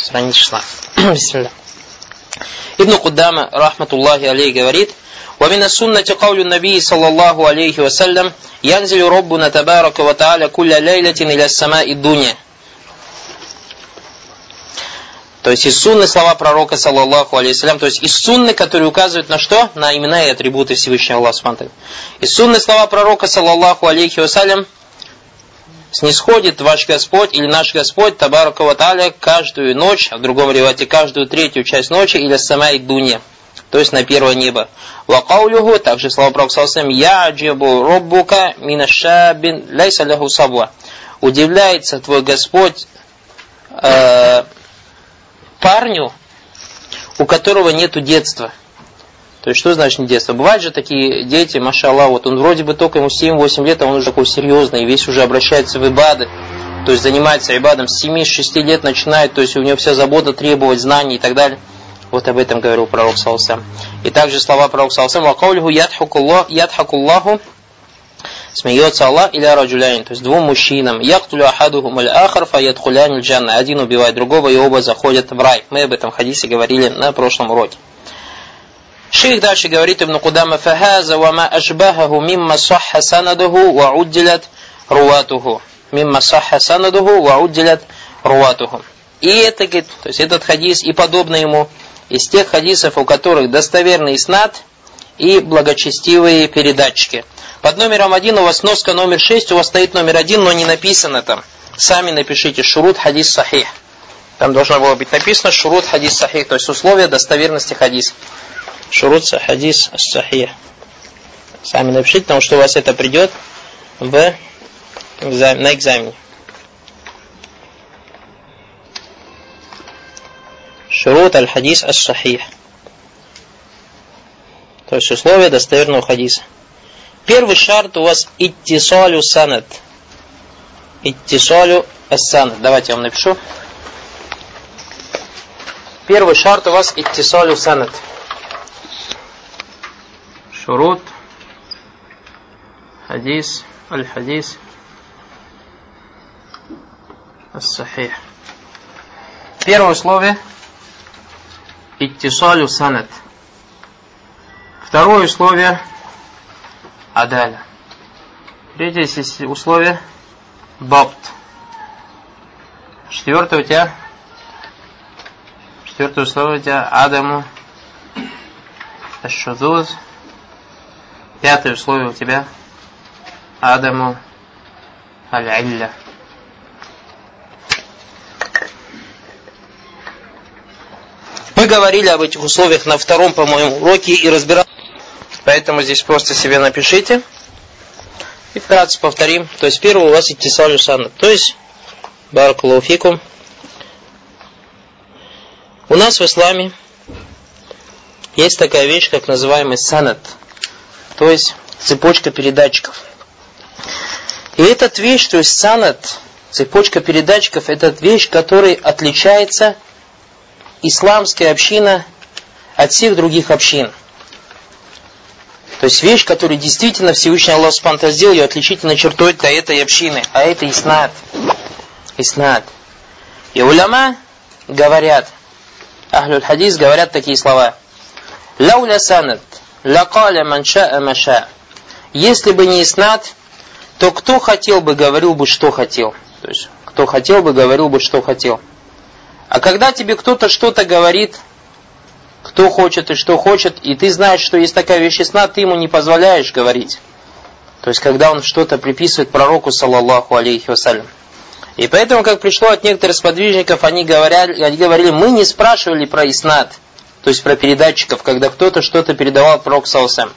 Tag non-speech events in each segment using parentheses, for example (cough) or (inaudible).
страница (clears throat) 16. Ибн Куддама, рахматуллахи алей, говорит, ومن السنة قول النبي صلى الله عليه وسلم ينزل ربنا تبارك وتعالى كل ليلة إلى السماء الدنيا То есть из сунны слова пророка, саллаллаху алейхиссалям, то есть из сунны, которые указывают на что? На имена и атрибуты Всевышнего Аллаха Субтитры. Из сунны слова пророка, саллаллаху алейхи вассалям, снисходит ваш Господь или наш Господь, табарака ваталя, каждую ночь, а в другом ревате каждую третью часть ночи или сама и дуня, то есть на первое небо. Вакаулюху, также слова пророка я аджибу роббука минашабин лайса ляху сабва. Удивляется твой Господь э, парню, у которого нету детства. То есть, что значит не детство? Бывают же такие дети, машаллах, вот он вроде бы только ему 7-8 лет, а он уже такой серьезный, весь уже обращается в ибады, то есть занимается ибадом с 7-6 лет начинает, то есть у него вся забота требовать знаний и так далее. Вот об этом говорил пророк Саусам. И также слова пророка Саусам, «Вакаулиху ядхакуллаху Смеется Аллах или раджуляйн, то есть двум мужчинам. Яхтулю ахадухум аль ахар фаядхулян джанна. Один убивает другого, и оба заходят в рай. Мы об этом хадисе говорили на прошлом уроке. Шейх дальше говорит Ибн Кудама, «Фахаза ва ма ашбахаху мимма сахха санадуху ва уддилят руатуху». Мимма сахха санадуху ва уддилят руатуху. И это, то есть этот хадис и подобный ему, из тех хадисов, у которых достоверный снад и благочестивые передатчики – под номером один у вас носка номер шесть, у вас стоит номер один, но не написано там. Сами напишите шурут хадис сахих. Там должно было быть написано шурут хадис сахих, то есть условия достоверности хадис. Шурут хадис сахих. Сами напишите, потому что у вас это придет в экзамен, на экзамене. Шурут аль-хадис ас-сахих. То есть условия достоверного хадиса. Первый шарт у вас иттисалю санат. Иттисалю санат. Давайте я вам напишу. Первый шарт у вас иттисалю санат. Шурут. Хадис. Аль-хадис. Ас-сахих. Первое условие. Иттисалю санат. Второе условие Адаля. Третье условие бабт. Четвертое у тебя четвертое условие у тебя Адаму Ашудуз. Пятое условие у тебя Адаму Аль-Илля. Мы говорили об этих условиях на втором, по-моему, уроке и разбирали Поэтому здесь просто себе напишите. И вкратце повторим. То есть первый у вас иттисалю санад. То есть баракулуфикум. У нас в исламе есть такая вещь, как называемый санад. То есть цепочка передатчиков. И эта вещь, то есть санад, цепочка передатчиков, это вещь, которой отличается исламская община от всех других общин. То есть вещь, которую действительно Всевышний Аллах Субхану сделал ее отличительной чертой для этой общины. А это иснат. Иснат. И уляма говорят, Ахлюль Хадис говорят такие слова. Лауля санат, лакаля манша маша. Если бы не иснат, то кто хотел бы, говорил бы, что хотел. То есть, кто хотел бы, говорил бы, что хотел. А когда тебе кто-то что-то говорит, кто хочет и что хочет, и ты знаешь, что есть такая вещь сна, ты ему не позволяешь говорить. То есть, когда он что-то приписывает пророку, саллаллаху алейхи вассалям. И поэтому, как пришло от некоторых сподвижников, они говорили, они говорили, мы не спрашивали про иснат, то есть про передатчиков, когда кто-то что-то передавал пророку салсам.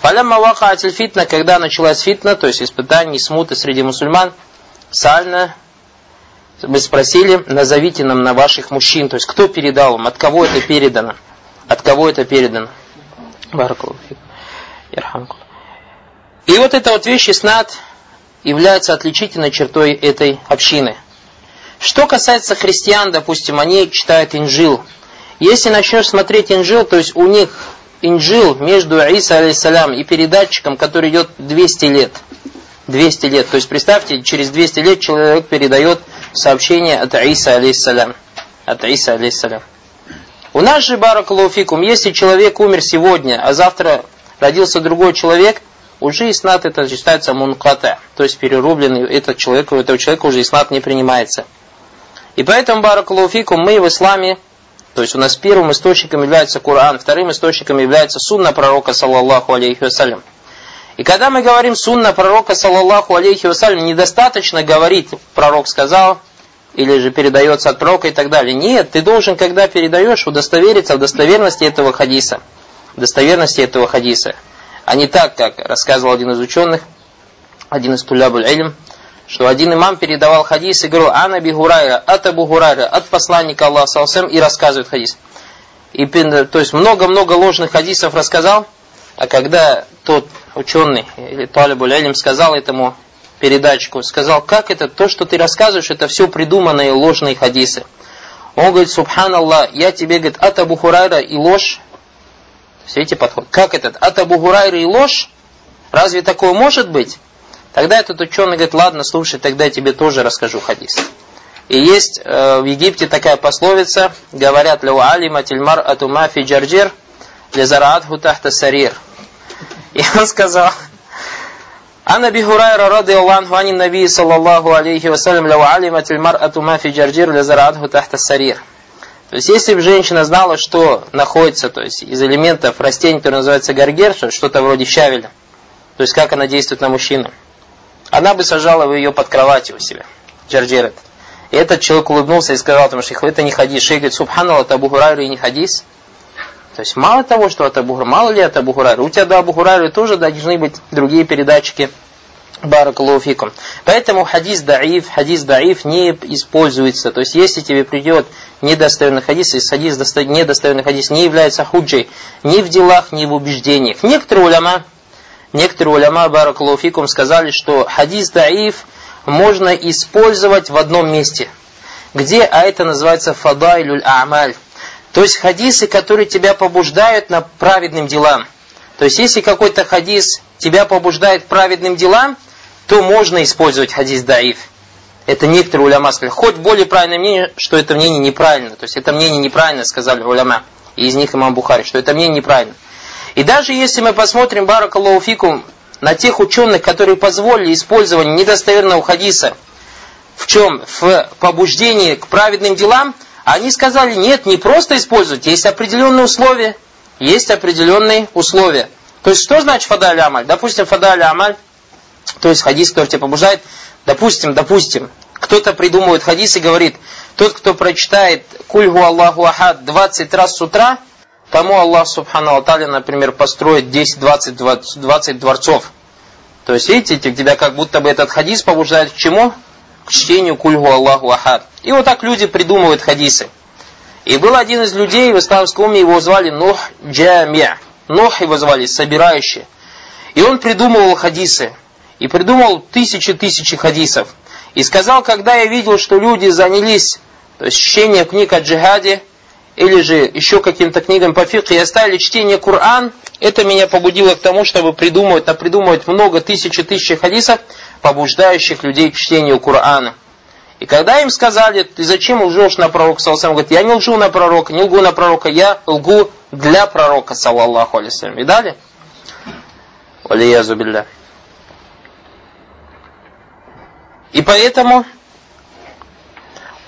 Фалям маваха фитна, когда началась фитна, то есть испытание, смуты среди мусульман, сальна, мы спросили, назовите нам на ваших мужчин, то есть кто передал вам, от кого это передано. От кого это передано? И вот эта вот вещь снат является отличительной чертой этой общины. Что касается христиан, допустим, они читают инжил. Если начнешь смотреть инжил, то есть у них инжил между Иса алейсалям и передатчиком, который идет 200 лет. 200 лет. То есть представьте, через 200 лет человек передает сообщение от Иса алейсалям. от Иса, алейхиссалям. У нас же, баракалуфикум, если человек умер сегодня, а завтра родился другой человек, уже иснат это считается мунката, то есть перерубленный этот человек, у этого человека уже иснат не принимается. И поэтому, баракалуфикум, мы в исламе, то есть у нас первым источником является Коран, вторым источником является сунна пророка, саллаллаху алейхи вассалям. И когда мы говорим сунна пророка, саллаллаху алейхи вассалям, недостаточно говорить, пророк сказал, или же передается от пророка и так далее. Нет, ты должен, когда передаешь, удостовериться в достоверности этого хадиса. Достоверности этого хадиса. А не так, как рассказывал один из ученых, один из тулябуль что один имам передавал хадис и говорил, Ана бихурайра, от Абу Хурайра, от посланника Аллаха Салсам, и рассказывает хадис. И, то есть много-много ложных хадисов рассказал, а когда тот ученый, или Талибуль Илм, сказал этому передатчику, сказал, как это, то, что ты рассказываешь, это все придуманные ложные хадисы. Он говорит, субханаллах, я тебе, говорит, от Абу Хурайра и ложь. Все эти подходы. Как этот? От Абу Хурайра и ложь? Разве такое может быть? Тогда этот ученый говорит, ладно, слушай, тогда я тебе тоже расскажу хадис. И есть э, в Египте такая пословица, говорят, «Лю алима тильмар атума фи джарджир, лизараат хутахта сарир». И он сказал, «Ана бихурайра рады Аллаху анин наби саллаллаху алейхи вассалям, лю алима тильмар атума фи джарджир, лизараат хутахта сарир». То есть, если бы женщина знала, что находится то есть, из элементов растений, которое называется гаргер, что-то вроде щавеля, то есть, как она действует на мужчину, она бы сажала ее под кроватью у себя, джарджир этот. И этот человек улыбнулся и сказал, потому что это не хадис. Шейх говорит, субханаллах, это Абу и не хадис. То есть мало того, что от Абу мало ли от Абу У тебя до Абу тоже должны быть другие передатчики. Баракалуфикум. Поэтому хадис даиф, хадис даиф не используется. То есть, если тебе придет недостоверный хадис, если хадис недостоверный хадис не является худжей ни в делах, ни в убеждениях. Некоторые уляма, некоторые уляма Баракалуфикум сказали, что хадис даиф можно использовать в одном месте. Где? А это называется фадайлюль амаль. То есть хадисы, которые тебя побуждают на праведным делам. То есть если какой-то хадис тебя побуждает праведным делам, то можно использовать хадис даиф. Это некоторые уляма сказали. Хоть более правильное мнение, что это мнение неправильно. То есть это мнение неправильно, сказали уляма. И из них имам Бухари, что это мнение неправильно. И даже если мы посмотрим, баракаллаху на тех ученых, которые позволили использование недостоверного хадиса, в чем? В побуждении к праведным делам – они сказали, нет, не просто использовать, есть определенные условия. Есть определенные условия. То есть, что значит фадаль амаль? Допустим, фадаль амаль, то есть хадис, который тебя побуждает, допустим, допустим, кто-то придумывает хадис и говорит, тот, кто прочитает кульгу Аллаху Ахад 20 раз с утра, тому Аллах Субхану Аталя, например, построит 10-20 20 дворцов. То есть, видите, тебя как будто бы этот хадис побуждает к чему? к чтению кульгу Аллаху Ахад. И вот так люди придумывают хадисы. И был один из людей в исламском его звали Нух Джамия. Нух его звали, собирающий. И он придумывал хадисы. И придумал тысячи-тысячи хадисов. И сказал, когда я видел, что люди занялись, то есть чтение книг о джихаде, или же еще каким-то книгам по фикхе, и оставили чтение Коран, это меня побудило к тому, чтобы придумывать, напридумывать много тысяч и тысяч хадисов, побуждающих людей к чтению Корана. И когда им сказали, ты зачем лжешь на пророка, саллаху говорит, я не лжу на пророка, не лгу на пророка, я лгу для пророка, саллаллаху алейсалям. Видали? Валиязу билля. И поэтому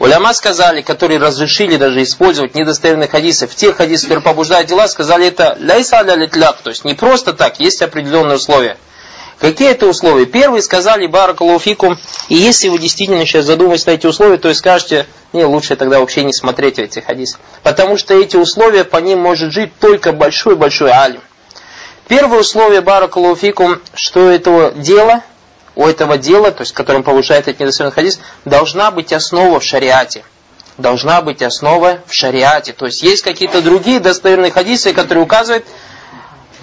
Уляма сказали, которые разрешили даже использовать недостоверные хадисы, в тех хадисах, которые побуждают дела, сказали это ляйса аля литляк, то есть не просто так, есть определенные условия. Какие это условия? Первые сказали баракалуфикум, и если вы действительно сейчас задумаетесь на эти условия, то и скажете, не, лучше тогда вообще не смотреть эти хадисы. Потому что эти условия, по ним может жить только большой-большой алим. Первое условие баракалуфикум, что этого дела, у этого дела, то есть которым повышает этот недостойный хадис, должна быть основа в шариате. Должна быть основа в шариате. То есть есть какие-то другие достоверные хадисы, которые указывают,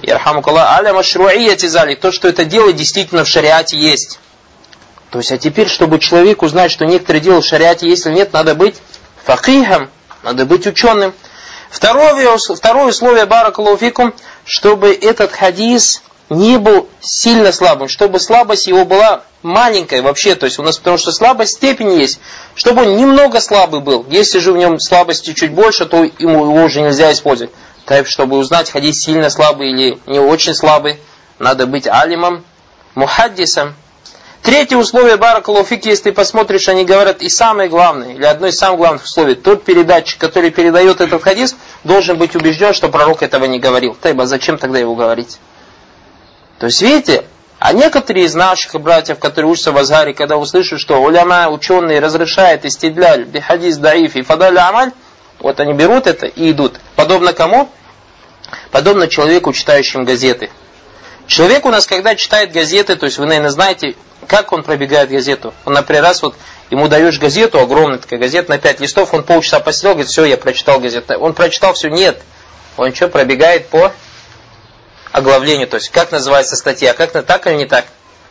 аля машруияти залик, то, что это дело действительно в шариате есть. То есть, а теперь, чтобы человек узнать, что некоторые дела в шариате есть или нет, надо быть факихом, надо быть ученым. Второе, второе условие, баракалуфикум, чтобы этот хадис не был сильно слабым, чтобы слабость его была маленькое вообще, то есть у нас потому что слабость степени есть, чтобы он немного слабый был. Если же в нем слабости чуть больше, то ему его уже нельзя использовать. Так, чтобы узнать, хадис сильно слабый или не очень слабый, надо быть алимом, мухаддисом. Третье условие баракалуфики, если ты посмотришь, они говорят и самое главное, или одно из самых главных условий, тот передатчик, который передает этот хадис, должен быть убежден, что пророк этого не говорил. Тайба, зачем тогда его говорить? То есть, видите, а некоторые из наших братьев, которые учатся в Азгаре, когда услышат, что уляма, ученые разрешают истидляль, бихадис даиф и фадаль амаль, вот они берут это и идут. Подобно кому? Подобно человеку, читающим газеты. Человек у нас, когда читает газеты, то есть вы, наверное, знаете, как он пробегает газету. Он, например, раз вот ему даешь газету, огромная такая газета на 5 листов, он полчаса посидел, говорит, все, я прочитал газету. Он прочитал все, нет. Он что, пробегает по оглавлению, то есть как называется статья, как на так или не так,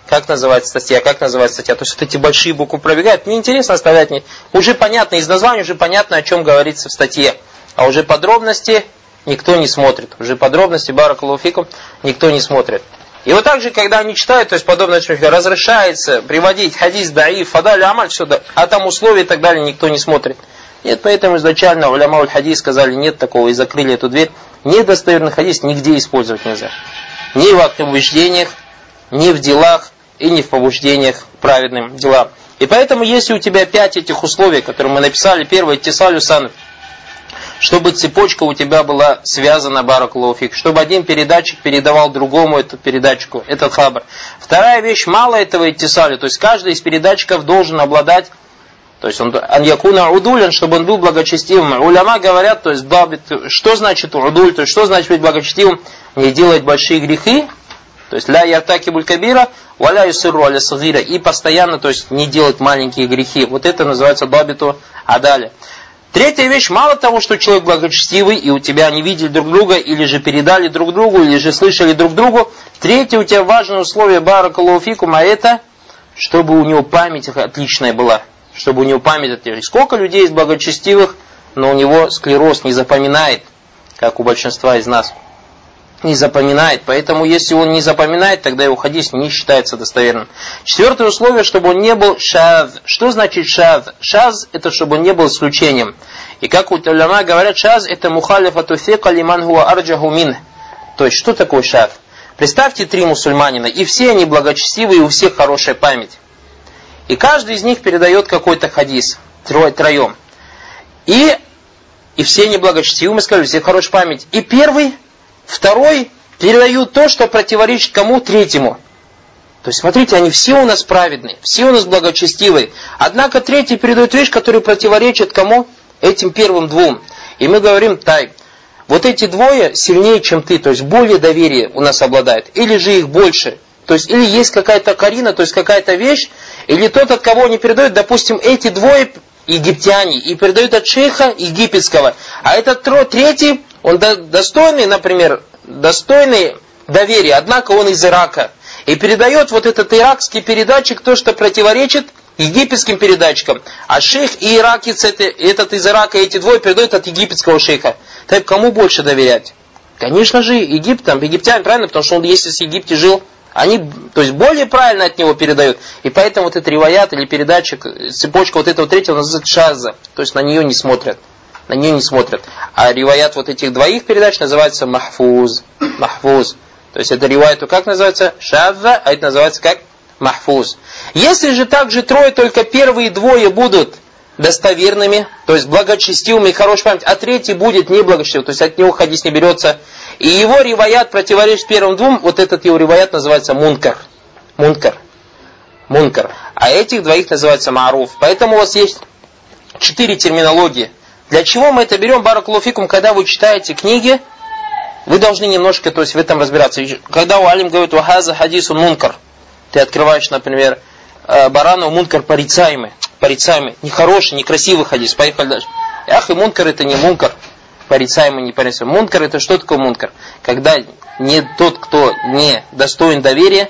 как называется статья, как называется статья. То есть вот эти большие буквы пробегают. Мне интересно оставлять. Не... Уже понятно, из названия уже понятно, о чем говорится в статье. А уже подробности никто не смотрит. Уже подробности Баракалуфикум никто не смотрит. И вот так же, когда они читают, то есть подобное разрешается приводить хадис даиф, фадаль, амаль, да, а там условия и так далее никто не смотрит. Нет, поэтому изначально уляма хадис сказали, нет такого, и закрыли эту дверь. Недостоверный хадис нигде использовать нельзя. Ни в побуждениях, ни в делах, и ни в побуждениях праведным делам. И поэтому, если у тебя пять этих условий, которые мы написали, первое, тесалю санов, чтобы цепочка у тебя была связана баракулуфик, чтобы один передатчик передавал другому эту передатчику, этот хабар. Вторая вещь, мало этого иттисали, то есть каждый из передатчиков должен обладать то есть он аньякуна удулен, чтобы он был благочестивым. Уляма говорят, то есть дабит, что значит удуль, то есть что значит быть благочестивым, не делать большие грехи, то есть ля яртаки булькабира, валя юсыру аля сагира, и постоянно, то есть не делать маленькие грехи. Вот это называется дабиту адаля. Третья вещь, мало того, что человек благочестивый, и у тебя они видели друг друга, или же передали друг другу, или же слышали друг другу. Третье, у тебя важное условие баракалуфикум, а это, чтобы у него память отличная была. Чтобы у него память отличная. Сколько людей есть благочестивых, но у него склероз не запоминает, как у большинства из нас не запоминает. Поэтому, если он не запоминает, тогда его хадис не считается достоверным. Четвертое условие, чтобы он не был шаз. Что значит шаз? Шаз – это чтобы он не был исключением. И как у уляма говорят, шаз – это мухалифату фика лиман хуа. То есть, что такое шаз? Представьте три мусульманина, и все они благочестивые, и у всех хорошая память. И каждый из них передает какой-то хадис, троем. И, и все они благочестивы, мы сказали, все хорошая память. И первый Второй передают то, что противоречит кому? Третьему. То есть, смотрите, они все у нас праведные, все у нас благочестивые. Однако третий передает вещь, которая противоречит кому? Этим первым двум. И мы говорим, тай, вот эти двое сильнее, чем ты, то есть более доверия у нас обладают. Или же их больше. То есть, или есть какая-то карина, то есть какая-то вещь, или тот, от кого они передают, допустим, эти двое египтяне, и передают от шейха египетского, а этот третий он достойный, например, достойный доверия, однако он из Ирака. И передает вот этот иракский передатчик то, что противоречит египетским передатчикам. А шейх и иракец, этот из Ирака, эти двое передают от египетского шейха. Так кому больше доверять? Конечно же, Египтам, египтяне, правильно? Потому что он, если в Египте жил, они, то есть, более правильно от него передают. И поэтому вот этот риваят или передатчик, цепочка вот этого третьего называется шаза. То есть, на нее не смотрят на нее не смотрят. А риваят вот этих двоих передач называется махфуз. Махфуз. То есть это риваяту как называется? Шаза, а это называется как махфуз. Если же также трое, только первые двое будут достоверными, то есть благочестивыми и хорошей память, а третий будет неблагочестивым, то есть от него хадис не берется. И его риваят противоречит первым двум, вот этот его риваят называется мункар. Мункар. Мункар. А этих двоих называется маруф. Поэтому у вас есть четыре терминологии. Для чего мы это берем, баракулуфикум, когда вы читаете книги, вы должны немножко то есть, в этом разбираться. Когда у Алим говорит, вахаза хадису мункар, ты открываешь, например, э, барана мункар порицаемый, порицаемый, нехороший, некрасивый хадис, поехали дальше. Ах, и мункар это не мункар, порицаемый, не порицаемый. Мункар это что такое мункар? Когда не тот, кто не достоин доверия,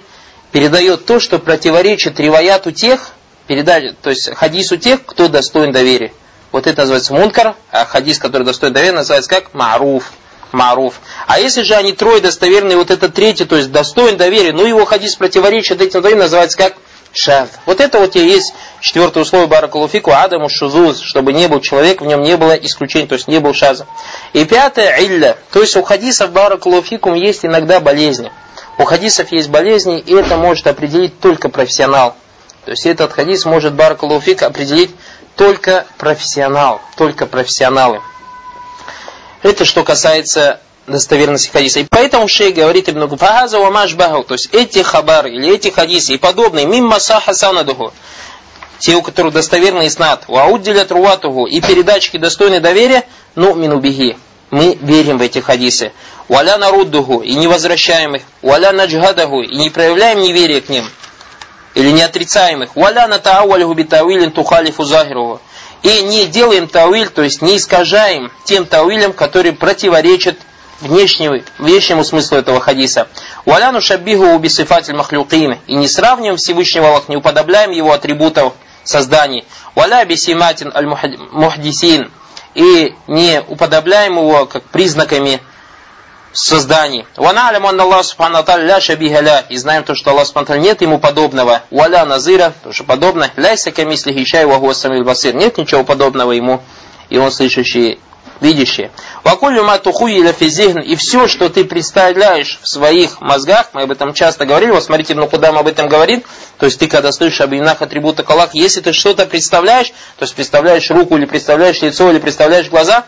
передает то, что противоречит риваяту тех, передать, то есть хадису тех, кто достоин доверия. Вот это называется мункар, а хадис, который достоин доверия, называется как маруф. Маруф. А если же они трое достоверные, вот это третий, то есть достоин доверия, но его хадис противоречит этим двоим, называется как шаз. Вот это вот и есть четвертое условие баракалуфику адаму шузуз, чтобы не был человек, в нем не было исключений, то есть не был шаза. И пятое илля, то есть у хадисов баракалуфикум есть иногда болезни. У хадисов есть болезни, и это может определить только профессионал. То есть этот хадис может баракалуфик определить только профессионал, только профессионалы. Это что касается достоверности хадиса. И поэтому шей говорит Ибн Фахаза ва машбаху, то есть эти хабары или эти хадисы и подобные, мимма саха санадуху, те, у которых достоверный иснат, вауддилят руатуху и передатчики достойны доверия, ну минубихи. Мы верим в эти хадисы. Валя наруддуху и не возвращаем их. Валя наджхадаху и не проявляем неверие к ним. Или не отрицаем их. Валя натаауалиху битауилин тухалифу захируху. И не делаем тауиль, то есть не искажаем тем тауилем, который противоречит внешнему, внешнему смыслу этого хадиса. Валяну шабиху убисифатель махлюкин. И не сравниваем Всевышнего Аллах, не уподобляем его атрибутов созданий. Валя бисиматин аль-мухдисин. И не уподобляем его как признаками созданий. Ваналям анна Аллах субхану ля шабиха И знаем то, что Аллах субхану нет ему подобного. Валя назира, тоже подобно. Ляйся камисли хищай ваху басир. Нет ничего подобного ему. И он слышащий видящее. Вакулю матухуиля физихн, и все, что ты представляешь в своих мозгах, мы об этом часто говорили, вот смотрите, ну куда мы об этом говорим, то есть ты когда слышишь об именах атрибута Аллах, если ты что-то представляешь, то есть представляешь руку, или представляешь лицо, или представляешь глаза,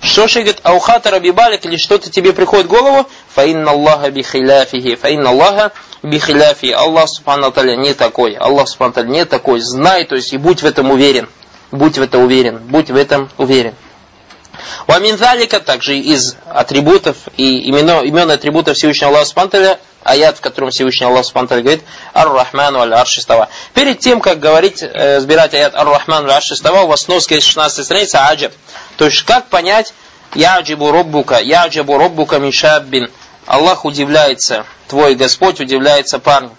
что же говорит, аухата рабибалик, или что-то тебе приходит в голову, фаинна Аллаха бихиляфихи, фаинна Аллаха бихиляфи, Аллах субхану не такой, Аллах субхану не такой, знай, то есть и будь в этом уверен, будь в этом уверен, будь в этом уверен. Ваминзалика также из атрибутов и именно, имен атрибутов Всевышнего Аллаха Субтитры аят, в котором Всевышний Аллах Субтитры говорит Ар-Рахману аль-Аршистава. Перед тем, как говорить, э, сбирать аят Ар-Рахману аль-Аршистава, у вас сноска 16 страница Аджаб. То есть, как понять Яджибу Роббука, Яджибу Роббука Мишаббин. Аллах удивляется, твой Господь удивляется парню.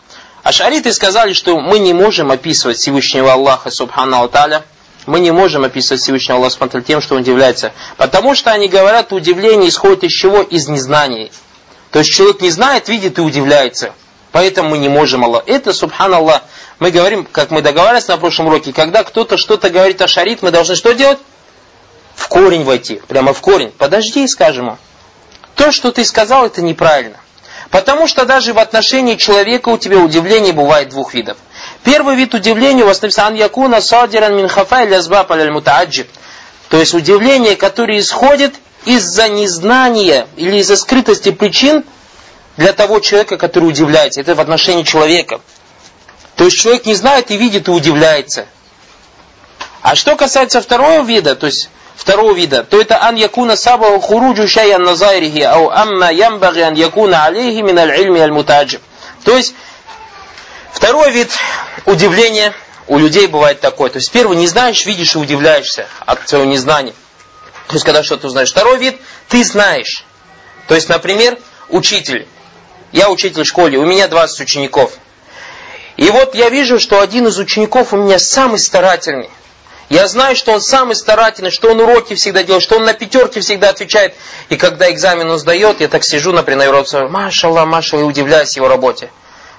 А шариты сказали, что мы не можем описывать Всевышнего Аллаха Субхану Таля мы не можем описывать Всевышнего Аллаха тем, что он удивляется. Потому что они говорят, удивление исходит из чего? Из незнания. То есть человек не знает, видит и удивляется. Поэтому мы не можем Аллах. Это, субханаллах, мы говорим, как мы договаривались на прошлом уроке, когда кто-то что-то говорит о шарит, мы должны что делать? В корень войти, прямо в корень. Подожди, скажем ему. То, что ты сказал, это неправильно. Потому что даже в отношении человека у тебя удивление бывает двух видов. Первый вид удивления у вас написано якуна садиран мин хафай лязбаб аль мутааджиб. То есть удивление, которое исходит из-за незнания или из-за скрытости причин для того человека, который удивляется. Это в отношении человека. То есть человек не знает и видит и удивляется. А что касается второго вида, то есть второго вида, то это ан якуна саба хуруджу шайян назайрихи, ау амма ямбаги ан якуна алейхи мин аль аль. То есть Второй вид удивления у людей бывает такой. То есть первый не знаешь, видишь и удивляешься от своего незнания. То есть когда что-то узнаешь. Второй вид ты знаешь. То есть, например, учитель. Я учитель в школе, у меня 20 учеников. И вот я вижу, что один из учеников у меня самый старательный. Я знаю, что он самый старательный, что он уроки всегда делает, что он на пятерке всегда отвечает. И когда экзамен он сдает, я так сижу, например, на уроке, машалла, машалла, и удивляюсь его работе.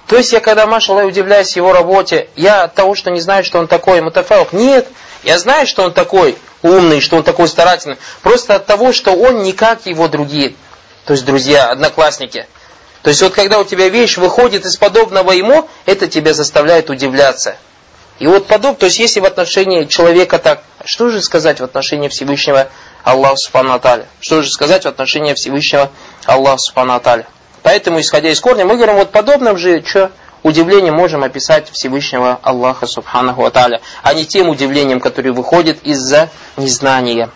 То есть я когда, машалла, удивляюсь его работе, я от того, что не знаю, что он такой мутафаух, нет, я знаю, что он такой умный, что он такой старательный, просто от того, что он не как его другие, то есть друзья, одноклассники. То есть вот когда у тебя вещь выходит из подобного ему, это тебя заставляет удивляться. И вот подоб, то есть если в отношении человека так, что же сказать в отношении Всевышнего Аллаха Субхану Что же сказать в отношении Всевышнего Аллаха Субхану Поэтому, исходя из корня, мы говорим, вот подобным же, что удивлением можем описать Всевышнего Аллаха Субханаху Аталя, а не тем удивлением, которое выходит из-за незнания.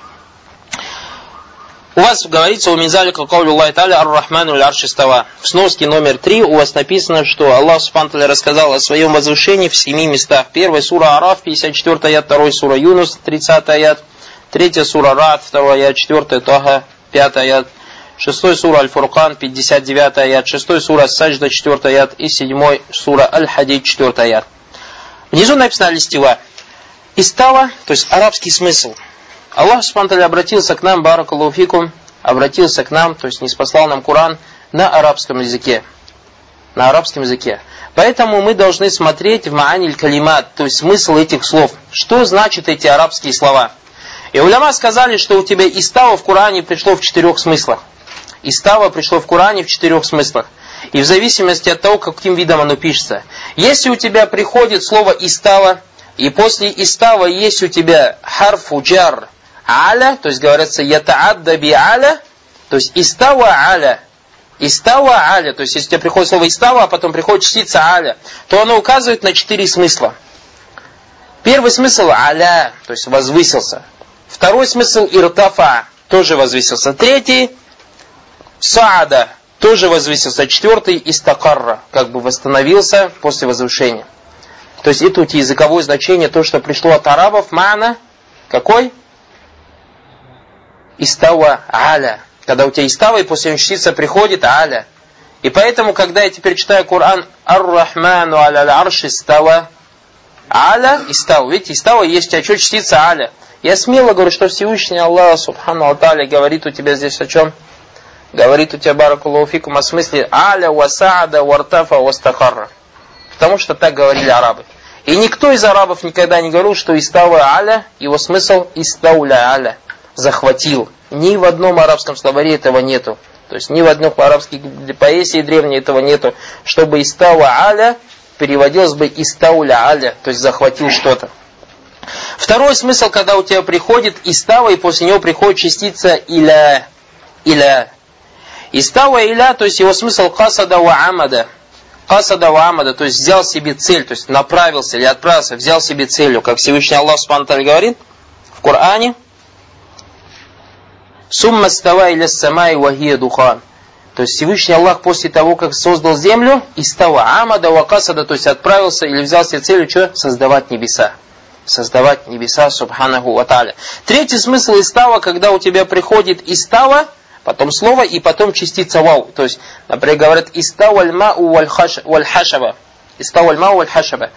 У вас говорится у Минзалика Каулю Аллах Таля Ар-Рахману Аршистава. В сноске номер три у вас написано, что Аллах Субхану рассказал о своем возвышении в семи местах. Первая сура Араф, 54 аят, второй сура Юнус, 30 аят, третья сура Рад, второй аят, четвертая Тага, пятый аят, 6 сура Аль-Фуркан, 59 аят, 6 сура Саджда, 4 аят и 7 сура Аль-Хадид, 4 аят. Внизу написано листива. Истава, то есть арабский смысл. Аллах Субтитры обратился к нам, Баракалуфикум, обратился к нам, то есть не спаслал нам Куран на арабском языке. На арабском языке. Поэтому мы должны смотреть в мааниль калимат, то есть смысл этих слов. Что значат эти арабские слова? И уляма сказали, что у тебя истава в Коране пришло в четырех смыслах. Истава пришло в Коране в четырех смыслах. И в зависимости от того, каким видом оно пишется. Если у тебя приходит слово истава, и после истава есть у тебя харфу джар аля, то есть говорится ятаадда би аля, то есть истава аля, Истава аля, то есть если тебе приходит слово истава, а потом приходит частица аля, то оно указывает на четыре смысла. Первый смысл аля, то есть возвысился. Второй смысл иртафа, тоже возвысился. Третий саада, тоже возвысился. Четвертый истакарра, как бы восстановился после возвышения. То есть это у тебя языковое значение, то, что пришло от арабов, мана, какой? Истава аля. Когда у тебя истава, и после частица приходит аля. И поэтому, когда я теперь читаю Коран Ар-Рахману аля арши става аля истава. Видите, истава есть у тебя что частица аля. Я смело говорю, что Всевышний Аллах, Субхану Алталя, говорит у тебя здесь о чем? Говорит у тебя Баракулуфикум о смысле аля васаада вартафа вастахарра. Потому что так говорили арабы. И никто из арабов никогда не говорил, что истава аля, его смысл истауля аля, захватил. Ни в одном арабском словаре этого нету. То есть ни в одной арабской поэзии древней этого нету, чтобы истава аля переводилось бы истауля аля, то есть захватил что-то. Второй смысл, когда у тебя приходит истава, и после него приходит частица иля. Иля. Истава иля, то есть его смысл касада ва амада. Касада ва амада, то есть взял себе цель, то есть направился или отправился, взял себе целью, как Всевышний Аллах Субхану говорит в Коране, Сумма става или самай вахия духан. То есть Всевышний Аллах после того, как создал землю, и става амада вакасада, то есть отправился или взял себе целью, что? Создавать небеса. Создавать небеса, субханаху ва Третий смысл истава, когда у тебя приходит истава, потом слово и потом частица вау. То есть, например, говорят истава мау валь хашаба. Истава мау валь хашаба.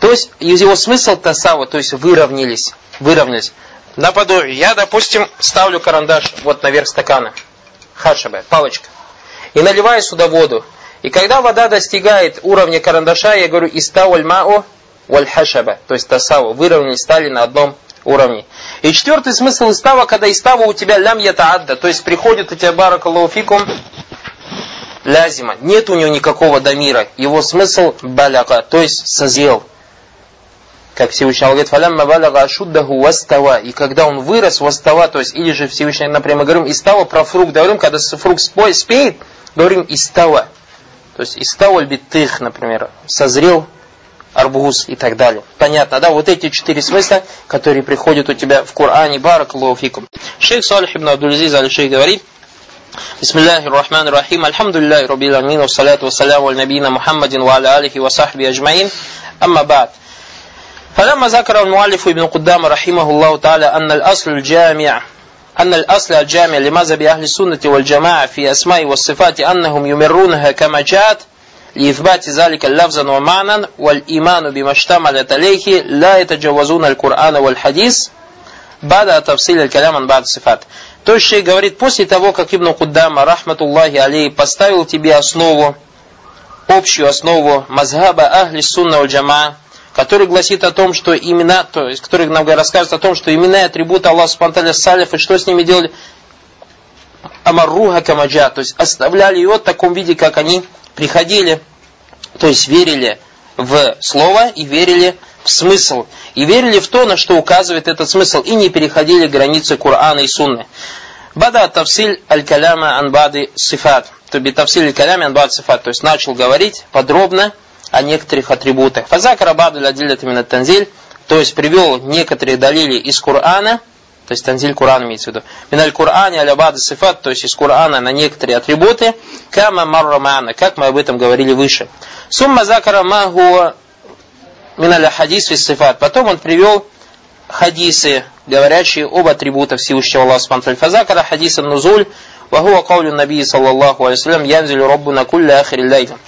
То есть, его смысл тасава, то есть выровнялись. Выровнялись. Наподобие, я, допустим, ставлю карандаш вот наверх стакана, хашаба, палочка, и наливаю сюда воду. И когда вода достигает уровня карандаша, я говорю истауаль мао валь хашаба, то есть тасаву, выровнялись, стали на одном уровне. И четвертый смысл истава, когда истава у тебя лям ятаадда, то есть приходит у тебя баракаллаху лязима, нет у него никакого дамира, его смысл баляка, то есть созрел, как Всевышний говорит, «Фалямма балага ашуддаху вастава». И когда он вырос, вастава, то есть, или же Всевышний, например, говорим истава про фрукт, говорим, когда фрукт спеет, говорим истава. То есть, истава битых, например, созрел арбуз и так далее. Понятно, да? Вот эти четыре смысла, которые приходят у тебя в Коране, барак фикум. Шейх Салих ибн Абдулязиз аль-Шейх говорит, بسم الله الرحمن الرحيم الحمد لله رب العالمين والصلاة والسلام على نبينا محمد وعلى آله وصحبه أجمعين أما بعد فلما ذكر المؤلف ابن قدام رحمه الله تعالى أن الأصل الجامع أن الأصل الجامع لمذهب أهل السنة والجماعة في أسماء والصفات أنهم يمرونها كما جاءت لإثبات ذلك لفظا ومعنى والإيمان بما اشتملت عليه لا يتجاوزون القرآن والحديث بعد تفصيل الكلام عن بعض الصفات. То есть шейх говорит, после того, как Ибн Куддама, рахматуллахи алей, поставил тебе основу, общую основу мазхаба ахли сунна валь джама, который гласит о том, что имена, то есть, который нам рассказывает о том, что имена и атрибуты Аллаха Субтитры Салиф, и что с ними делали? Амарруха камаджа, то есть оставляли его в таком виде, как они приходили, то есть верили в слово и верили в смысл. И верили в то, на что указывает этот смысл, и не переходили границы Корана и Сунны. Бада тавсиль аль-каляма анбады сифат. То би тавсиль аль-каляма анбады сифат. То есть начал говорить подробно о некоторых атрибутах. Фазакара баду адилят именно танзиль, то есть привел некоторые далили из Корана, то есть танзиль Куран имеется в виду. Миналь Куране алябад сифат, то есть из Курана на некоторые атрибуты. Кама маррамана, как мы об этом говорили выше. Сумма закара магуа, миналь хадис и сифат. Потом он привел хадисы, говорящие об атрибутах Всевышнего Аллаха Субтитры. Фазакара хадиса нузуль, вахуа каулю наби саллаллаху алейсалям, янзилю роббу на кулля ахири лайна.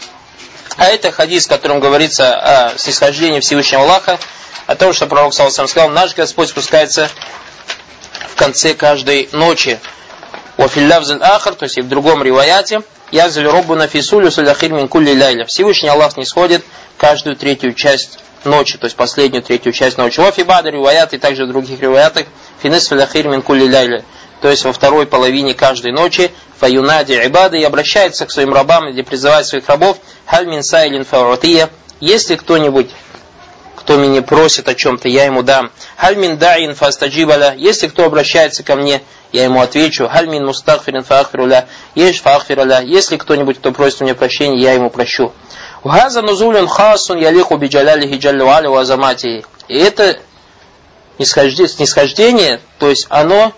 А это хадис, в котором говорится о снисхождении Всевышнего Аллаха, о том, что пророк Саласам сказал, наш Господь спускается в конце каждой ночи. Уафиллявзен ахар, то есть и в другом риваяте, язаль роббуна фисулю суляхир мин кулли. Всевышний Аллах не сходит каждую третью часть ночи, то есть последнюю третью часть ночи. Вафи бада риваят и также в других риваятах финис филяхир мин кулли. То есть во второй половине каждой ночи фаюнади ибады и обращается к своим рабам, где призывает своих рабов халь мин сайлин фауратия. Если кто-нибудь кто меня просит о чем-то, я ему дам. Хальмин даин фастаджибаля. Если кто обращается ко мне, я ему отвечу. Хальмин мустахфирин фаахфируля. Еш фаахфируля. Если кто-нибудь, кто просит у меня прощения, я ему прощу. Ухаза нузулюн хасун ялиху биджалялихи джаллю али азамати. И это снисхождение, то есть оно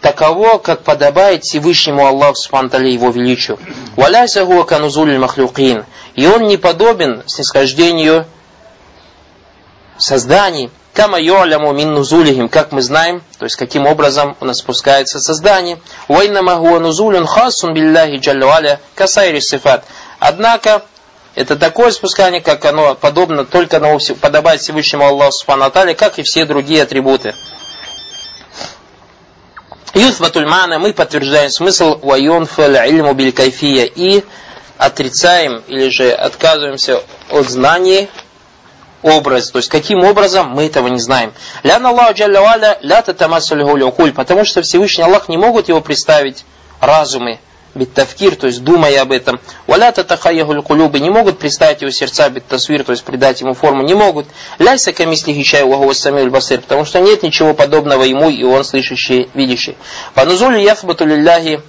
таково, как подобает Всевышнему Аллаху Субтитры Его величию. Валяйся хуа канузуль махлюкин. И он не подобен снисхождению созданий. Кама ю'ляму мин нузулихим, как мы знаем, то есть каким образом у нас спускается создание. Вайнама хуа нузулюн хасун билляхи джаллю касайри сифат. Однако, это такое спускание, как оно подобно только на подобает Всевышнему Аллаху Субхану как и все другие атрибуты. Юсбатуль мана, мы подтверждаем смысл вайон ильму биль кайфия и отрицаем или же отказываемся от знаний образ. То есть, каким образом, мы этого не знаем. Лян Аллаху Джалля Валя ля татамассалиху потому что Всевышний Аллах не могут его представить разумы, биттавкир, то есть думая об этом. Валя татахаяхуль кулюбы не могут представить его сердца биттасвир, то есть придать ему форму, не могут. Ляйса камисли хищай ваху самил басир, потому что нет ничего подобного ему, и он слышащий, видящий. Панузули яхбату лилляхи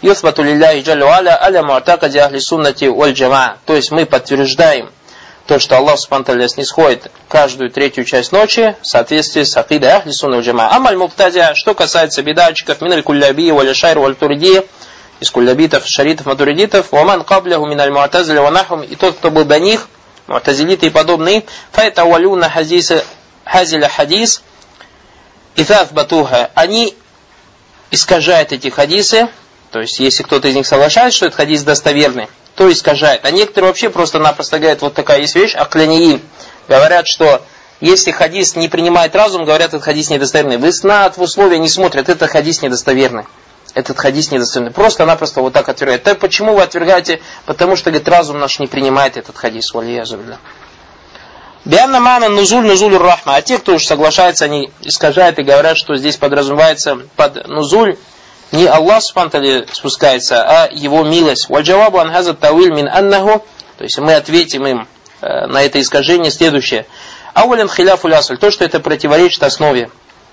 Юсбату лилляхи джалю аля аля муатакади ахли суннати. То есть мы подтверждаем то, что Аллах Субтитры снисходит каждую третью часть ночи в соответствии с акидой Ахли Сунна Джама. Амаль Муптадя, что касается бедачиков, миналь кулляби, валя шайр, валь турди, из куллябитов, шаритов, матуридитов, ваман кабляху миналь муатазля ванахум, и тот, кто был до них, муатазилиты и подобные, файта валюна хазиса, хазиля хадис, и батуха, они искажают эти хадисы, то есть, если кто-то из них соглашается, что этот хадис достоверный, то искажает. А некоторые вообще просто-напросто говорят, вот такая есть вещь, акляниин. Говорят, что если хадис не принимает разум, говорят, этот хадис недостоверный. Вы снат в условия не смотрят, этот хадис недостоверный. Этот хадис недостоверный. Просто-напросто вот так отвергают. Так почему вы отвергаете? Потому что, говорит, разум наш не принимает этот хадис. Валиязубля. Бианна мана нузуль нузуль рахма. А те, кто уж соглашается, они искажают и говорят, что здесь подразумевается под нузуль не Аллах Субтитры спускается, а его милость. Вальджавабу анхаза тауиль мин аннаху, то есть мы ответим им э, на это искажение следующее. Аулин хиляфу лясуль, то, что это противоречит основе.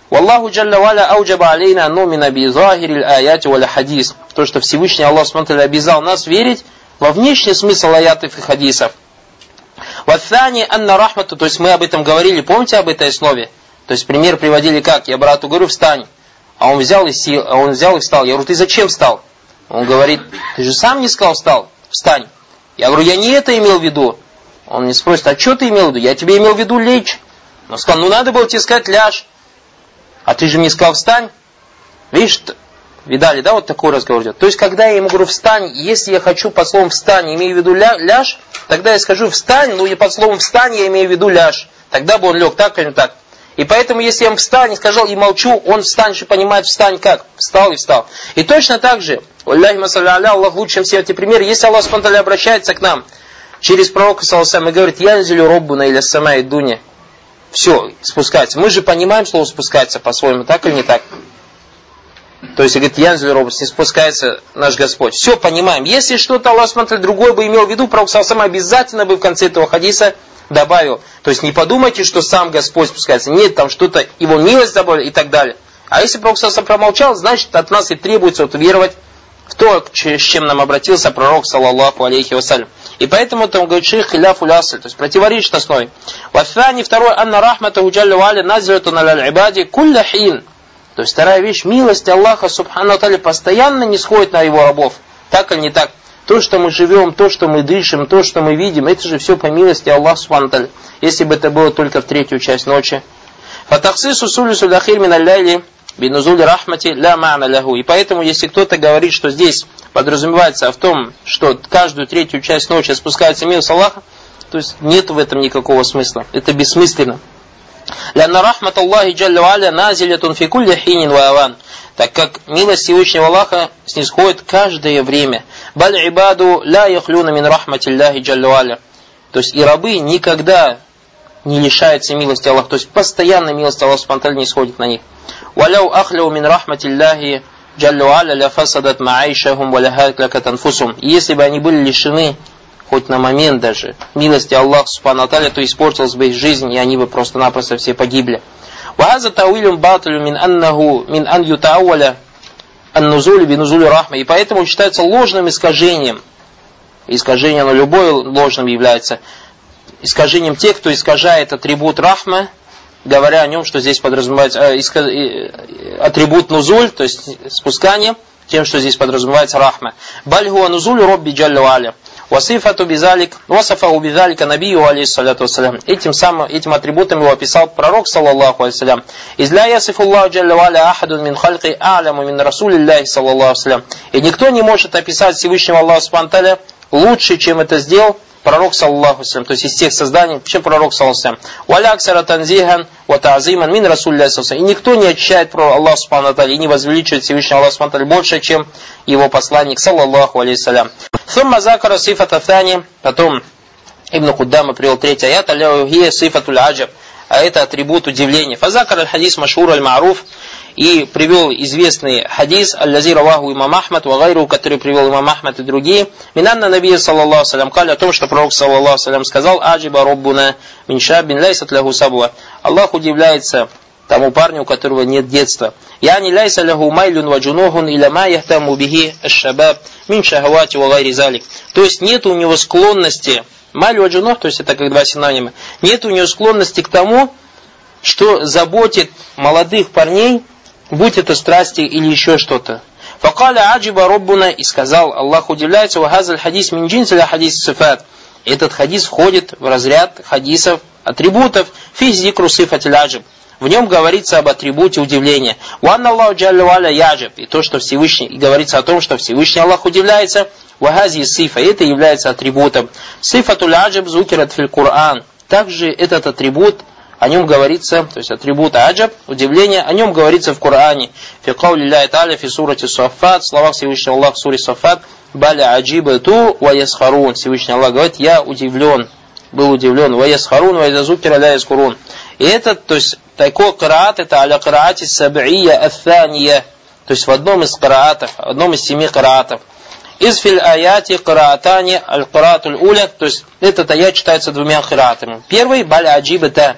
Валлаху джалля валя ауджаба алейна нумина би захириль аяти валя хадис. То, что Всевышний Аллах Субтитры обязал нас верить во внешний смысл аятов и хадисов. Вафани анна рахмату, то есть мы об этом говорили, помните об этой основе? То есть пример приводили как? Я брату говорю, встань. А он взял и сел, а он взял и встал. Я говорю, ты зачем встал? Он говорит, ты же сам не сказал встал, встань. Я говорю, я не это имел в виду. Он мне спросит, а что ты имел в виду? Я тебе имел в виду лечь. Он сказал, ну надо было тебе сказать ляжь. А ты же мне сказал встань. Видишь, видали, да, вот такой разговор идет. То есть, когда я ему говорю встань, если я хочу по словам встань, имею в виду ля, ляжь, тогда я скажу встань, ну и под словом встань я имею в виду ляжь. Тогда бы он лег так или так. И поэтому, если я им встань и сказал и молчу, он встань, что понимает, встань как? Встал и встал. И точно так же, Аллах лучше, чем все эти примеры, если Аллах спонтанно обращается к нам через пророка Саласам и говорит, я нзелю роббу на или сама и дуня. Все, спускается. Мы же понимаем слово спускается по-своему, так или не так? То есть, говорит, Янзель Робот, не спускается наш Господь. Все понимаем. Если что-то Аллах смотрит другой бы имел в виду, пророк Саласам обязательно бы в конце этого хадиса добавил. То есть не подумайте, что сам Господь спускается. Нет, там что-то, его милость добавили и так далее. А если пророк Сасан промолчал, значит от нас и требуется вот веровать в то, с чем нам обратился пророк, саллаллаху алейхи вассалям. И поэтому там говорит шейх хиляфу лясль, то есть противоречит основе. Вафани второй, анна рахмата уджалля валя назилату на ибади кулля хин. То есть вторая вещь, милость Аллаха субхану постоянно не сходит на его рабов. Так или не так? То, что мы живем, то, что мы дышим, то, что мы видим, это же все по милости Аллаха Субхану Если бы это было только в третью часть ночи. Фатахсису сулюсу дахир мин алляйли бинузули рахмати ля ма'на лягу. И поэтому, если кто-то говорит, что здесь подразумевается в том, что каждую третью часть ночи спускается милость Аллаха, то есть нет в этом никакого смысла. Это бессмысленно. Рахмат Аллахи джалля валя назилятун фи кулли хинин ва аван так как милость Всевышнего Аллаха снисходит каждое время. Баль ибаду ля яхлюна мин рахматилляхи джаллуаля. То есть и рабы никогда не лишаются милости Аллаха. То есть постоянно милость Аллаха спонтанно не сходит на них. Валяу ахляу мин рахматилляхи джаллуаля ля фасадат маайшахум валяхат лакатанфусум. Если бы они были лишены хоть на момент даже милости Аллаха Субхану то испортилась бы их жизнь, и они бы просто-напросто все погибли. Ваза тауилюм батлю мин аннаху мин ан ютауаля аннузули бинузули рахма. И поэтому считается ложным искажением. Искажение, оно любое ложным является. Искажением тех, кто искажает атрибут рахма, говоря о нем, что здесь подразумевается э, иска, э, э, атрибут нузуль, то есть спускание, тем, что здесь подразумевается рахма. Бальгуа нузуль робби джалла Васифату бизалик, васафаху бизалика набию алейхиссалату вассалям. Этим самым, этим атрибутом его описал пророк, саллаллаху алейхиссалям. Из ля ясифуллаху джалля валя ахадун мин хальки а'ляму мин расулиллахи, саллаллаху алейхиссалям. И никто не может описать Всевышнего Аллаха Субтитры лучше, чем это сделал пророк, саллаху то есть из тех созданий, чем пророк, саллаху Валя аксара танзихан ва та'зиман мин расулля И никто не очищает про Аллах субхану и не возвеличивает Всевышнего Аллах субхану больше, чем его посланник, саллаллаху алейхиссалям. Сумма закара сифата thani, потом Ибн Куддама привел третий аят, аляухия сифатуль аджаб, а это атрибут удивления. Фазакар аль-хадис машур аль-ма'руф, и привел известный хадис аль-лази раваху имам Ахмад вагайру, который привел имам Ахмад и другие. Минанна Наби саллаллаху салям кали о том, что пророк саллаллаху салям сказал аджиба роббуна минша бин лайсат лягу сабуа. Аллах удивляется тому парню, у которого нет детства. Я не ляйса лягу майлюн ваджунухун или ма яхтаму бихи шабаб мин шахавати вагайри залик. То есть нет у него склонности Маль ваджунух, то есть это как два синонима. Нет у него склонности к тому, что заботит молодых парней будь это страсти или еще что-то. Факаля аджиба роббуна и сказал, Аллах удивляется, вахазаль хадис мин джинсаля хадис сифат. Этот хадис входит в разряд хадисов, атрибутов, физикру сифатиль аджиб. В нем говорится об атрибуте удивления. Уанна Аллаху джалла яджиб. И то, что Всевышний, и говорится о том, что Всевышний Аллах удивляется, вагази сифа. Это является атрибутом. Сифатуль аджиб зукират фил Кур'ан. Также этот атрибут о нем говорится, то есть атрибут аджаб, удивление, о нем говорится в Коране. Фи каули ля та'аля фи сурати Сафат, в словах Всевышнего Аллаха в суре Сафат, баля аджиба ту ва ясхарун. Всевышний Аллах говорит, я удивлен, был удивлен, ва ясхарун, ва язазукира ля яскурун. И это, то есть, такой караат, это аля караати саб'ия аthания, то есть в одном из караатов, в одном из семи караатов. Из фил аяти караатани аль караатуль уля, то есть этот аят читается двумя караатами. Первый, баля аджиба та,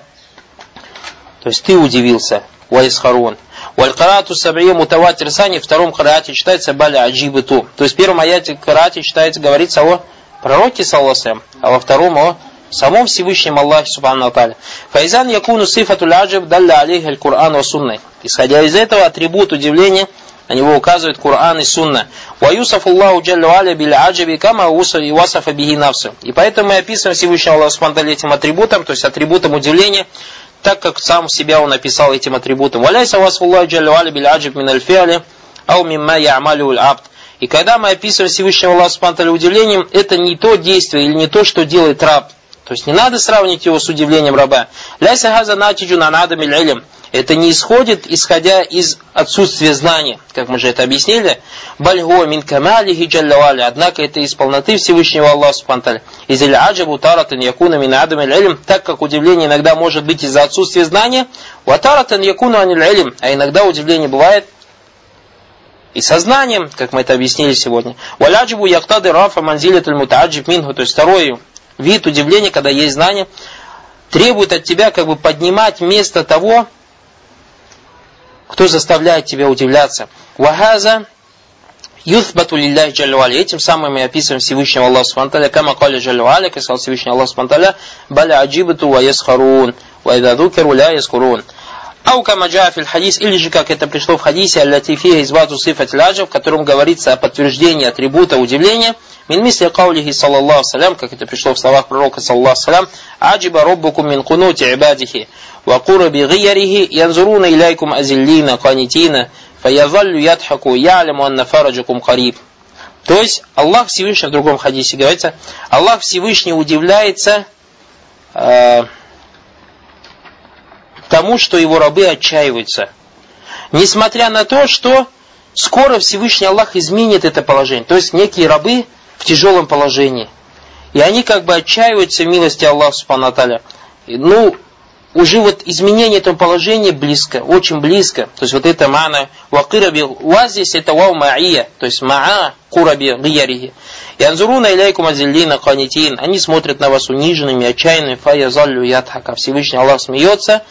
то есть ты удивился. Ваисхарун. Валькарату сабрия мутаватир сани, в втором карате читается баля аджибыту. То есть в первом аяте карате читается, говорится о пророке, салласам, а во втором о самом Всевышнем Аллахе Субхану Аталя. Файзан якуну сифату аджиб далля алейх аль Кур'ан ва сунной. Исходя из этого, атрибут удивления, на него указывает Кур'ан и Сунна. Ва юсаф Аллаху джаллю аля бил аджаби кама васафа биги навсу. И поэтому мы описываем Всевышнего Аллаха Субхану этим атрибутом, то есть атрибутом удивления, так как сам себя он описал этим атрибутом. Валяйса васфуллах джалюали биль аджиб мин аль ау мимма я'малю абд. И когда мы описываем Всевышнего Аллаха Субтитры удивлением, это не то действие или не то, что делает раб. То есть не надо сравнить его с удивлением раба. Ляйса хаза натиджу на надам это не исходит, исходя из отсутствия знания, как мы же это объяснили. Бальго мин камалихи джаллавали. Однако это из полноты Всевышнего Аллаха Субханталя. Из иль аджабу таратан якуна мин адам иль так как удивление иногда может быть из-за отсутствия знания. Ватаратан якуна аниль. А иногда удивление бывает и сознанием, как мы это объяснили сегодня. Валяджибу яктады рафа манзилят мутаджиб минху. То есть второй вид удивления, когда есть знание, требует от тебя как бы поднимать место того, кто заставляет тебя удивляться. Вахаза юthбату лилляхи джалюали. Этим самым мы описываем Всевышнего Аллаха Субтитры, кама каля джалюали, как сказал Всевышний Аллах Субтитры, баля аджибату ва ясхарун, ва ида дукеру ля яскурун. Ау кама фил хадис, или же как это пришло в хадисе, аллати фиха избату в котором говорится о подтверждении атрибута удивления, мин мисли каулихи саллаллаху салям, как это пришло в словах пророка саллаллаху салям, аджиба роббукум мин кунути ибадихи, ва кураби гиярихи, янзуруна иляйкум азиллина, канитина, фаязаллю ядхаку, яляму анна фараджакум кариб. То есть Аллах Всевышний в другом хадисе говорится, Аллах Всевышний удивляется э, тому, что его рабы отчаиваются. Несмотря на то, что скоро Всевышний Аллах изменит это положение. То есть некие рабы в тяжелом положении. И они как бы отчаиваются в милости Аллаха Субхану Ну, уже вот изменение этого положения близко, очень близко. То есть вот это мана вакираби ва здесь это вау ма'ия, то есть ма'a кураби гиярихи. Янзуруна иляйкум азиллина канитин. Они смотрят на вас униженными, отчаянными, фая заллю ядхака. Всевышний Аллах смеется.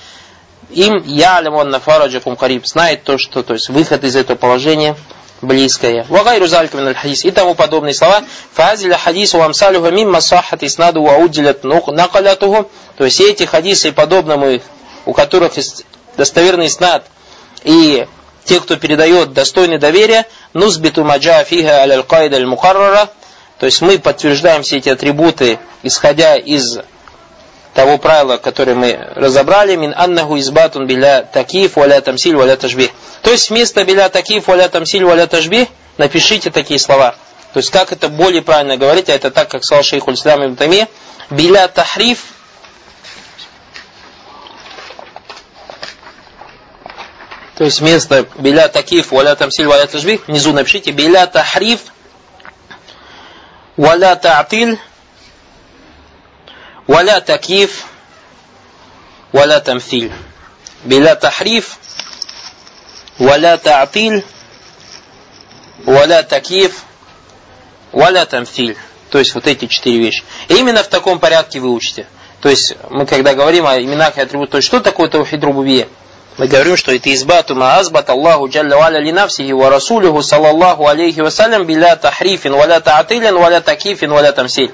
Им ялям он на фараджакум кариб. Знает то, что, то есть выход из этого положения близкое. Вагайру залька мин хадис и тому подобные слова. Фазиля хадис у амсалюха мимма сахат иснаду ва удилят накалятуху. То есть эти хадисы и подобному у которых достоверный снад и те, кто передает достойный доверия, нузбиту маджа фиха аль кайда аль мухаррара, то есть мы подтверждаем все эти атрибуты, исходя из того правила, которое мы разобрали, мин аннаху избатун биля такиф валя тамсиль валя тажбих. То есть вместо биля такиф валя тамсиль валя тажбих напишите такие слова. То есть как это более правильно говорить, а это так, как сказал шейх Ульслам ибн Тами, биля тахриф То есть вместо биля такиф валя тамсиль валя тажбих внизу напишите биля тахриф валя та'тиль Валя такиф, валя тамфиль. Беля тахриф, валя таатиль, валя такиф, валя тамфиль. То есть вот эти четыре вещи. И именно в таком порядке вы учите. То есть мы когда говорим о именах и атрибутах, то есть что такое таухид рубубия? Мы говорим, что это избату ма Аллаху джалла валя ли нафсихи ва расулюху салаллаху алейхи вассалям биля тахрифин валя таатилин валя такифин валя тамсиль.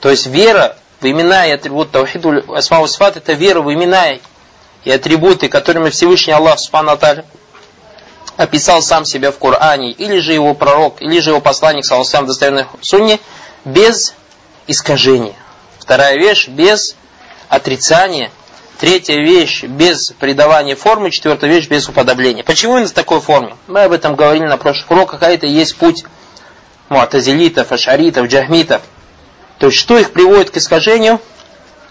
То есть вера в имена и атрибуты Таухиду Асмау Сфат это вера в имена и атрибуты, которыми Всевышний Аллах Субхану описал сам себя в Коране, или же его пророк, или же его посланник, саллаху в достоверной сунне, без искажения. Вторая вещь, без отрицания. Третья вещь, без придавания формы. Четвертая вещь, без уподобления. Почему именно в такой форме? Мы об этом говорили на прошлых уроках, а это и есть путь муатазилитов, ашаритов, джахмитов – то есть, что их приводит к искажению?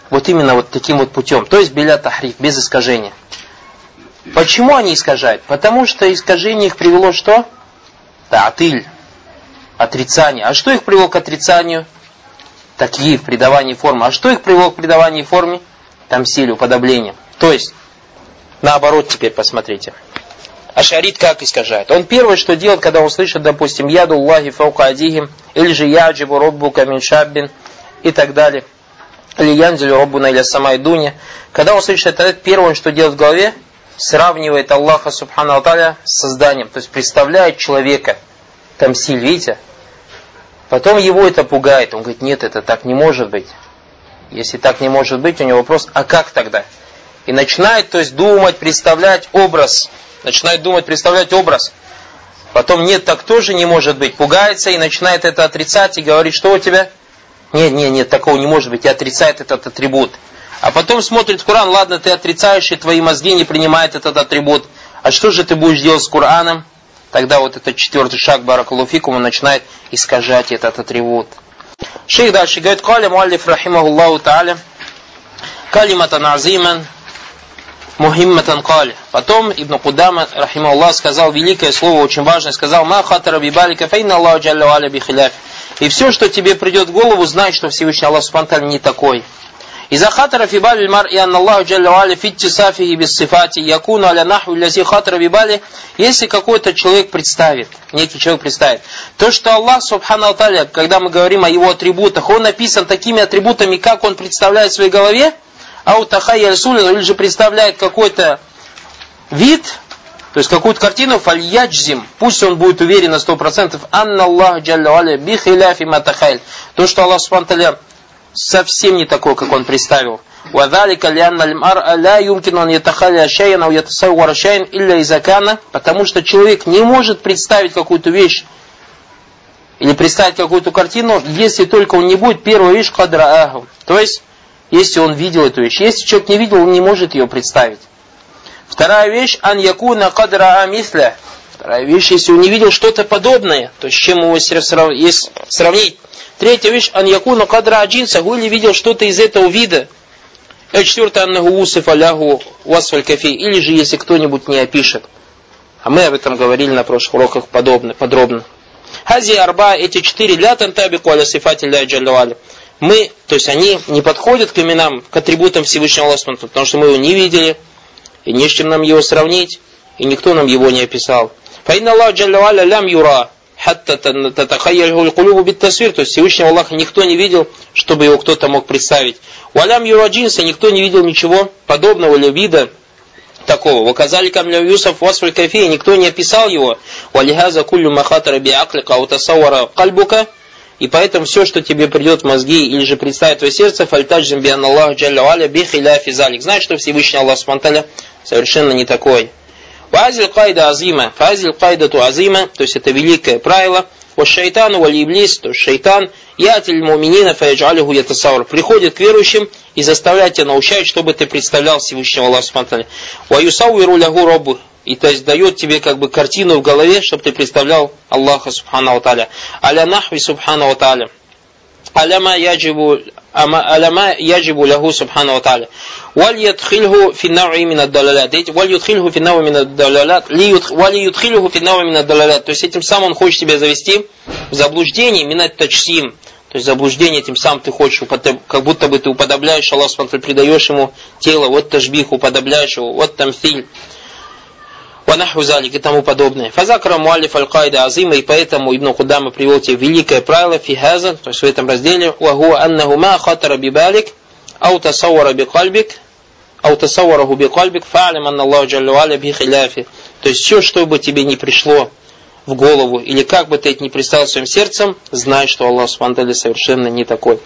Вот именно вот таким вот путем. То есть, беля тахриф, без искажения. Почему они искажают? Потому что искажение их привело что? Таатыль. Отрицание. А что их привело к отрицанию? Такие в придавании формы. А что их привело к придаванию форме? Там силе, уподобление. То есть, наоборот теперь посмотрите. Ашарит как искажает? Он первое, что делает, когда он слышит, допустим, яду Аллахи фаука или же яджибу роббука мин шаббин, и так далее. Или янзелю роббуна или самай дуня. Когда он слышит это, первое, что делает в голове, сравнивает Аллаха Субхану Алталя с созданием. То есть представляет человека, тамсиль, видите? Потом его это пугает. Он говорит, нет, это так не может быть. Если так не может быть, у него вопрос, а как тогда? И начинает, то есть, думать, представлять образ начинает думать, представлять образ. Потом нет, так тоже не может быть. Пугается и начинает это отрицать и говорит, что у тебя? Нет, нет, нет, такого не может быть. И отрицает этот атрибут. А потом смотрит в Коран, ладно, ты отрицаешь, и твои мозги не принимают этот атрибут. А что же ты будешь делать с Кораном? Тогда вот этот четвертый шаг Баракалуфикум, он начинает искажать этот атрибут. Шейх дальше говорит, «Каля муаллиф рахимахуллаху та'аля, калиматан азиман, Мухимматан каль. Потом Ибн Кудама, рахима Аллах, сказал великое слово, очень важное, сказал, Ма хатара бибалика фейна Аллаху джалла аля бихиляф. И все, что тебе придет в голову, знай, что Всевышний Аллах Субтитры не такой. إذا خاطر في بال и أن الله جل وعلا في اتصافه بالصفات يكون على نحو الذي خاطر في باله если какой-то человек представит, некий человек представит, то, что Аллах, Субхану Аталия, когда мы говорим о его атрибутах, он написан такими атрибутами, как он представляет в своей голове, аутахайя сулин, или же представляет какой-то вид, то есть какую-то картину, фальяджзим, пусть он будет уверен на 100%, анна Аллах джалля валя бихиляфи матахайль, то, что Аллах Субхану совсем не такой, как он представил. وذلك لأن المرء لا يمكن أن يتخيل شيئا أو يتصور شيئا إلا إذا كان потому что человек не может представить какую-то вещь или представить какую-то картину, если только он не будет первая вещь кадра То есть если он видел эту вещь. Если человек не видел, он не может ее представить. Вторая вещь, ан якуна кадра амисля. Вторая вещь, если он не видел что-то подобное, то с чем его сравнить. Третья вещь, ан якуна кадра аджинса, или видел что-то из этого вида. И четвертое, аннаху усиф аляху васфаль кафи. Или же, если кто-нибудь не опишет. А мы об этом говорили на прошлых уроках подобно, подробно. Хази арба, эти четыре ля тантабику аля сифати ля джаллавали. Мы, то есть они не подходят к именам, к атрибутам Всевышнего Аллаха, потому что мы его не видели, и не с чем нам его сравнить, и никто нам его не описал. Фаинна Аллах джаллаваля лям юра, хатта татахайяльху кулубу биттасвир, то есть Всевышнего Аллаха никто не видел, чтобы его кто-то мог представить. Валям юра джинса, никто не видел ничего подобного или вида такого. Ваказали камля Юсуф васфаль никто не описал его. Валихаза куллю махатара би аклика аутасавара кальбука. И поэтому все, что тебе придет в мозги или же представит твое сердце, фальтаджим би Аллах джалля валя би хиляфи залик. Знаешь, что Всевышний Аллах Субтитры совершенно не такой. Фазиль кайда азима. Фазиль кайда ту азима, то есть это великое правило. Вот шайтану вали иблис, то есть шайтан, ятиль муминина фаяджалиху ятасаур. Приходит к верующим и заставляет тебя научать, чтобы ты представлял Всевышнего Аллаха Субтитры. Ваюсауиру лягу робу. И то есть дает тебе как бы картину в голове, чтобы ты представлял Аллаха Субхану Тааля. Аля нахви Субхану Тааля. Аляма яджибу аляма яджибу лаху Субхану Тааля. Валь ядхильху фи науи мин аддалалят. Валь ядхильху фи науи мин аддалалят. Валь ядхильху фи науи мин аддалалят. То есть этим самым он хочет тебя завести в заблуждение минат тачсим. То есть заблуждение, тем самым ты хочешь, как будто бы ты уподобляешь Аллах, придаешь ему тело, вот тажбих, уподобляешь его, вот там фильм. Ванаху залик и тому подобное. Фазакра муалиф аль-кайда азима, и поэтому Ибн Кудама тебе великое правило фихаза, то есть в этом разделе, ваху аннаху ма хатара бибалик, ау тасаввара бикальбик, ау тасаввараху бикальбик, фа'алим анна Аллаху джаллу би хиляфи. То есть все, что бы тебе не пришло в голову, или как бы ты это не представил своим сердцем, знай, что Аллах Субтитры совершенно не такой.